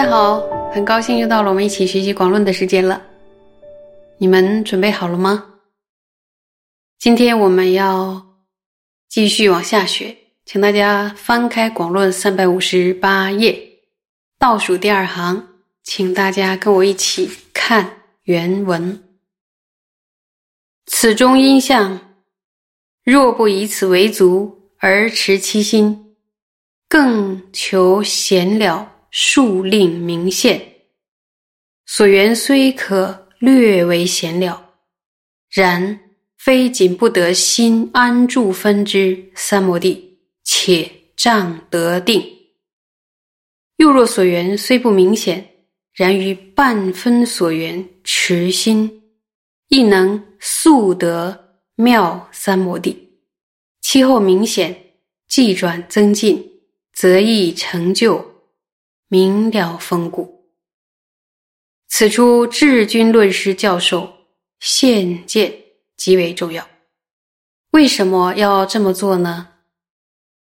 大家好，很高兴又到了我们一起学习广论的时间了。你们准备好了吗？今天我们要继续往下学，请大家翻开广论三百五十八页倒数第二行，请大家跟我一起看原文。此中因相，若不以此为足而持其心，更求闲了。数令明现，所缘虽可略为闲了，然非仅不得心安住分之三摩地，且障得定。又若所缘虽不明显，然于半分所缘持心，亦能速得妙三摩地。其后明显，即转增进，则易成就。明了风骨，此处治军论师教授现见极为重要。为什么要这么做呢？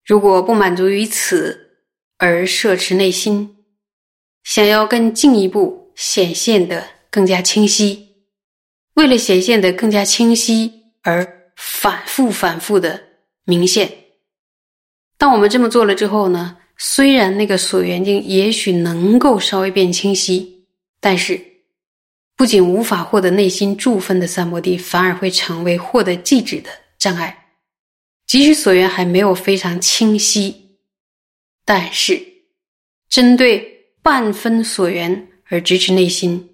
如果不满足于此而摄持内心，想要更进一步显现的更加清晰，为了显现的更加清晰而反复反复的明现，当我们这么做了之后呢？虽然那个所缘境也许能够稍微变清晰，但是不仅无法获得内心住分的三摩地，反而会成为获得寂止的障碍。即使所缘还没有非常清晰，但是针对半分所缘而支持内心，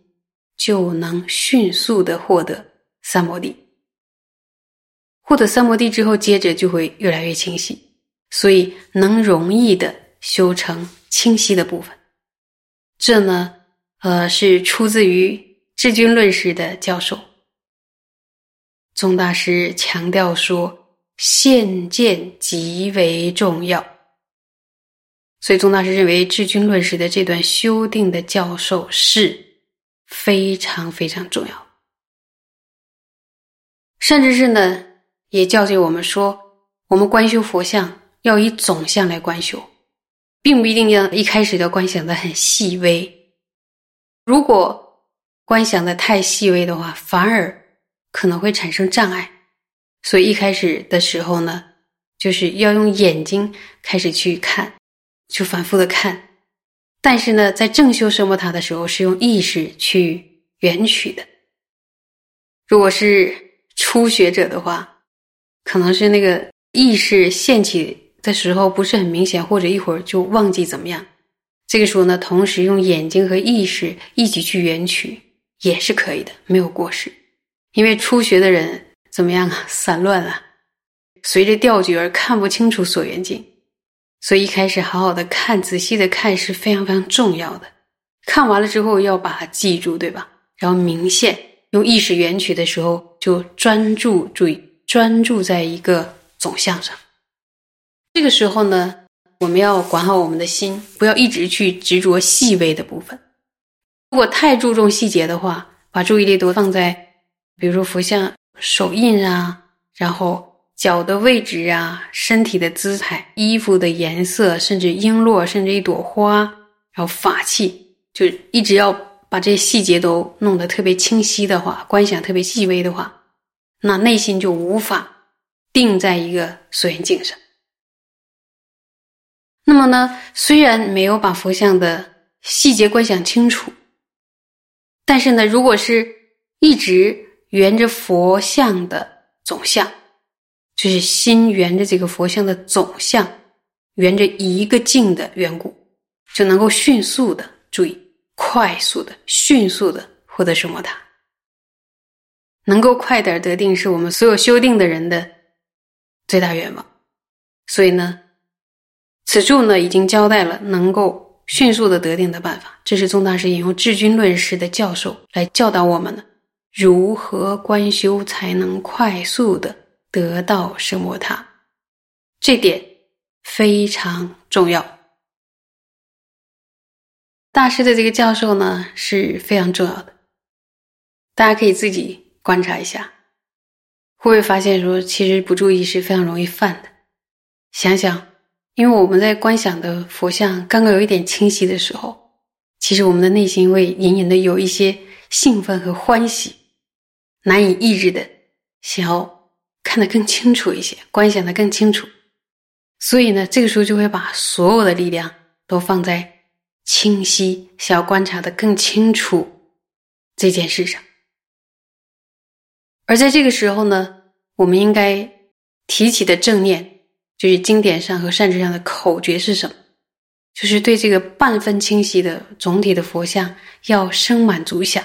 就能迅速的获得三摩地。获得三摩地之后，接着就会越来越清晰，所以能容易的。修成清晰的部分，这呢，呃，是出自于治军论师的教授。宗大师强调说，现见极为重要，所以宗大师认为治军论师的这段修订的教授是非常非常重要，甚至是呢，也教诫我们说，我们观修佛像要以总相来观修。并不一定要一开始就观想的很细微，如果观想的太细微的话，反而可能会产生障碍。所以一开始的时候呢，就是要用眼睛开始去看，就反复的看。但是呢，在正修声波塔的时候，是用意识去缘取的。如果是初学者的话，可能是那个意识现起。的时候不是很明显，或者一会儿就忘记怎么样。这个时候呢，同时用眼睛和意识一起去缘取也是可以的，没有过失。因为初学的人怎么样啊？散乱了，随着调举而看不清楚所缘境，所以一开始好好的看，仔细的看是非常非常重要的。看完了之后要把它记住，对吧？然后明现用意识缘取的时候，就专注注意，专注在一个总相上。这个时候呢，我们要管好我们的心，不要一直去执着细微的部分。如果太注重细节的话，把注意力都放在，比如说佛像手印啊，然后脚的位置啊，身体的姿态、衣服的颜色，甚至璎珞，甚至一朵花，然后法器，就一直要把这些细节都弄得特别清晰的话，观想特别细微的话，那内心就无法定在一个所缘境上。那么呢，虽然没有把佛像的细节观想清楚，但是呢，如果是一直圆着佛像的总相，就是心圆着这个佛像的总相，圆着一个境的缘故，就能够迅速的注意，快速的、迅速的获得什么塔，能够快点得定，是我们所有修定的人的最大愿望。所以呢。此处呢，已经交代了能够迅速的得定的办法。这是宗大师引用智君论师的教授来教导我们的，如何观修才能快速的得到圣摩他，这点非常重要。大师的这个教授呢是非常重要的，大家可以自己观察一下，会不会发现说，其实不注意是非常容易犯的。想想。因为我们在观想的佛像刚刚有一点清晰的时候，其实我们的内心会隐隐的有一些兴奋和欢喜，难以抑制的想要看得更清楚一些，观想的更清楚。所以呢，这个时候就会把所有的力量都放在清晰，想要观察的更清楚这件事上。而在这个时候呢，我们应该提起的正念，就是经典上和善知上的口诀是什么？就是对这个半分清晰的总体的佛像要生满足想，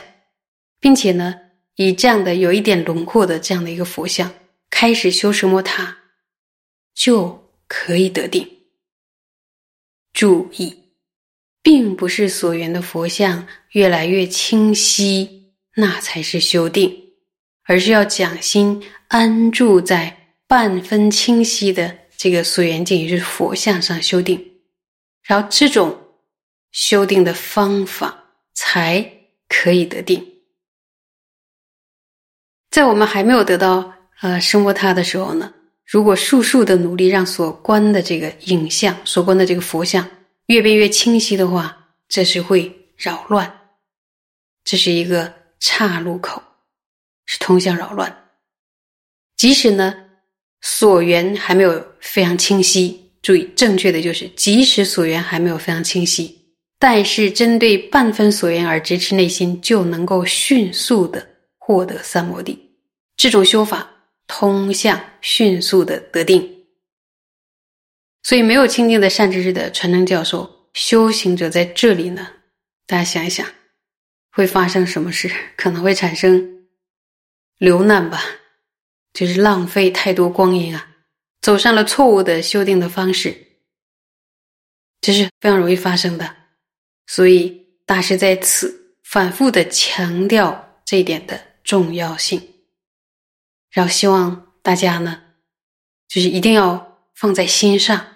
并且呢，以这样的有一点轮廓的这样的一个佛像开始修持摩他，就可以得定。注意，并不是所缘的佛像越来越清晰，那才是修定，而是要讲心安住在半分清晰的这个所缘境，也是佛像上修定。然后这种修订的方法才可以得定。在我们还没有得到呃生活他的时候呢，如果数数的努力让所观的这个影像、所观的这个佛像越变越清晰的话，这是会扰乱，这是一个岔路口，是通向扰乱。即使呢所缘还没有非常清晰。注意，正确的就是，即使所缘还没有非常清晰，但是针对半分所缘而支持内心，就能够迅速的获得三摩地。这种修法通向迅速的得定。所以，没有清净的善知识的传承教授，修行者在这里呢，大家想一想，会发生什么事？可能会产生流难吧，就是浪费太多光阴啊。走上了错误的修订的方式，这是非常容易发生的。所以大师在此反复的强调这一点的重要性，然后希望大家呢，就是一定要放在心上，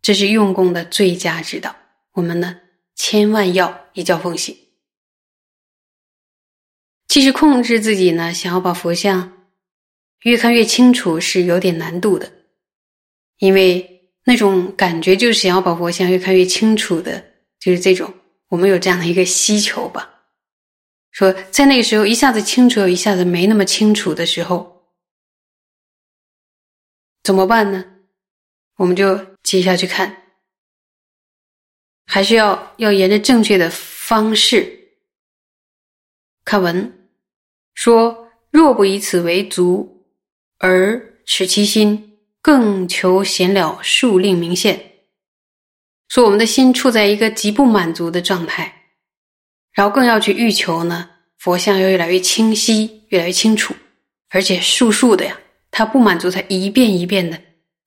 这是用功的最佳指导。我们呢，千万要一教奉行。其实控制自己呢，想要把佛像越看越清楚，是有点难度的。因为那种感觉就是想要把佛像越看越清楚的，就是这种我们有这样的一个需求吧。说在那个时候一下子清楚，又一下子没那么清楚的时候，怎么办呢？我们就接下去看，还是要要沿着正确的方式看文，说若不以此为足，而持其心。更求显了数令明现，说我们的心处在一个极不满足的状态，然后更要去欲求呢，佛像要越来越清晰，越来越清楚，而且数数的呀，他不满足，他一遍一遍的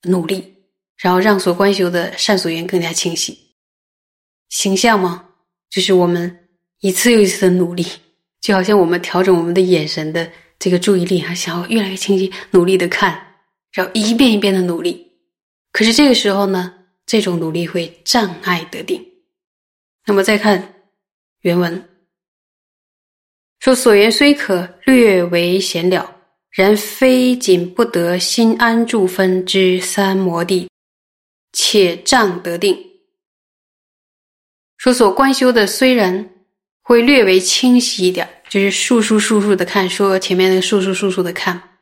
努力，然后让所观修的善所缘更加清晰。形象吗？就是我们一次又一次的努力，就好像我们调整我们的眼神的这个注意力，还想要越来越清晰，努力的看。然后一遍一遍的努力，可是这个时候呢，这种努力会障碍得定。那么再看原文，说所言虽可略为显了，然非仅不得心安住分之三摩地，且障得定。说所观修的虽然会略为清晰一点，就是数数数数的看，说前面那个数数数数的看。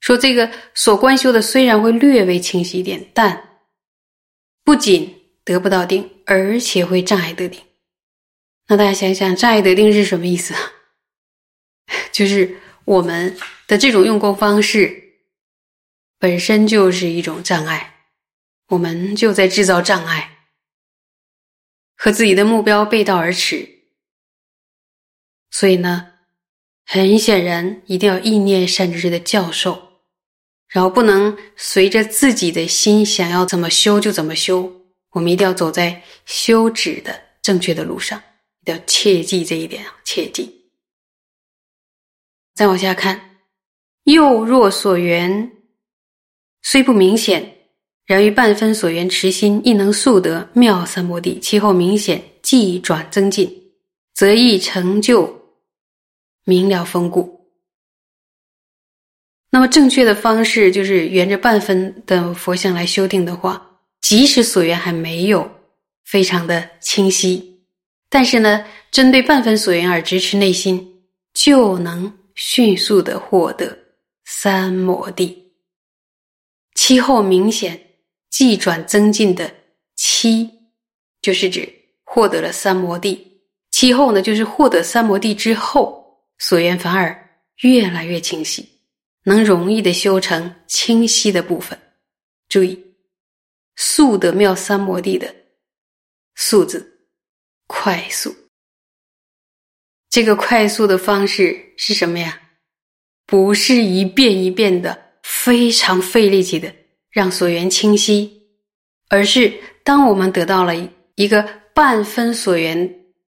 说这个所观修的虽然会略微清晰一点，但不仅得不到定，而且会障碍得定。那大家想想，障碍得定是什么意思啊？就是我们的这种用功方式本身就是一种障碍，我们就在制造障碍，和自己的目标背道而驰。所以呢，很显然，一定要意念善知识的教授。然后不能随着自己的心想要怎么修就怎么修，我们一定要走在修止的正确的路上，要切记这一点啊，切记。再往下看，又若所缘虽不明显，然于半分所缘持心亦能速得妙三摩地，其后明显即转增进，则易成就明了风骨。那么正确的方式就是沿着半分的佛像来修订的话，即使所缘还没有非常的清晰，但是呢，针对半分所缘而支持内心，就能迅速的获得三摩地。期后明显即转增进的期，就是指获得了三摩地。期后呢，就是获得三摩地之后，所缘反而越来越清晰，能容易的修成清晰的部分。注意。速得妙三摩地的速字，快速。这个快速的方式是什么呀？不是一遍一遍的非常费力气的让所缘清晰，而是当我们得到了一个半分所缘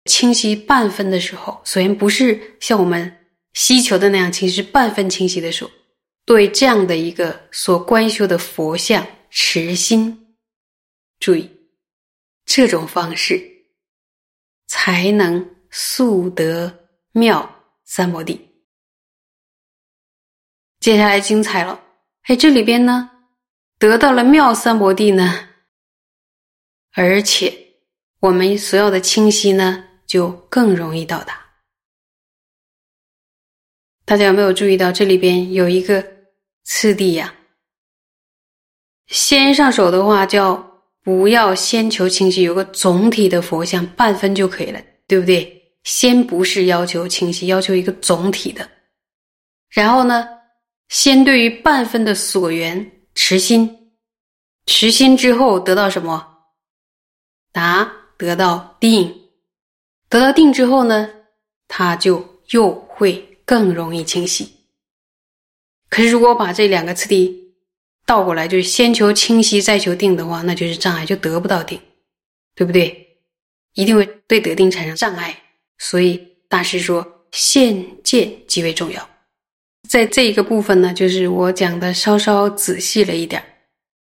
清晰半分的时候，所缘不是像我们希求的那样清晰，半分清晰的时候，对这样的一个所观修的佛像持心。注意，这种方式才能速得妙三摩地。接下来精彩了，哎，这里边呢得到了妙三摩地呢，而且我们所要的清晰呢就更容易到达。大家有没有注意到这里边有一个次第呀？先上手的话叫。不要先求清晰，有个总体的佛像半分就可以了，对不对？先不是要求清晰，要求一个总体的。然后呢，先对于半分的所缘持心，持心之后得到什么？答得到定，得到定之后呢，它就又会更容易清晰。可是如果把这两个次第。倒过来就是先求清晰再求定的话，那就是障碍，就得不到定，对不对？一定会对得定产生障碍。所以大师说，现见极为重要。在这一个部分呢，就是我讲的稍稍仔细了一点儿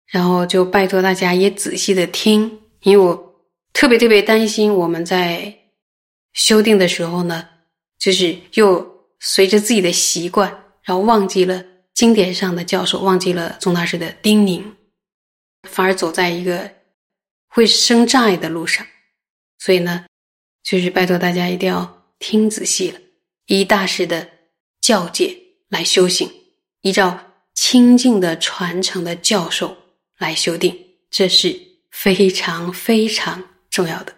然后就拜托大家也仔细的听，因为我特别特别担心我们在修订的时候呢，就是又随着自己的习惯，然后忘记了。经典上的教授忘记了宗大师的叮咛，反而走在一个会生障碍的路上。所以呢，就是拜托大家一定要听仔细了，依大师的教诫来修行，依照清净的传承的教授来修订，这是非常非常重要的。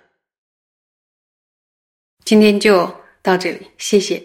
今天就到这里，谢谢。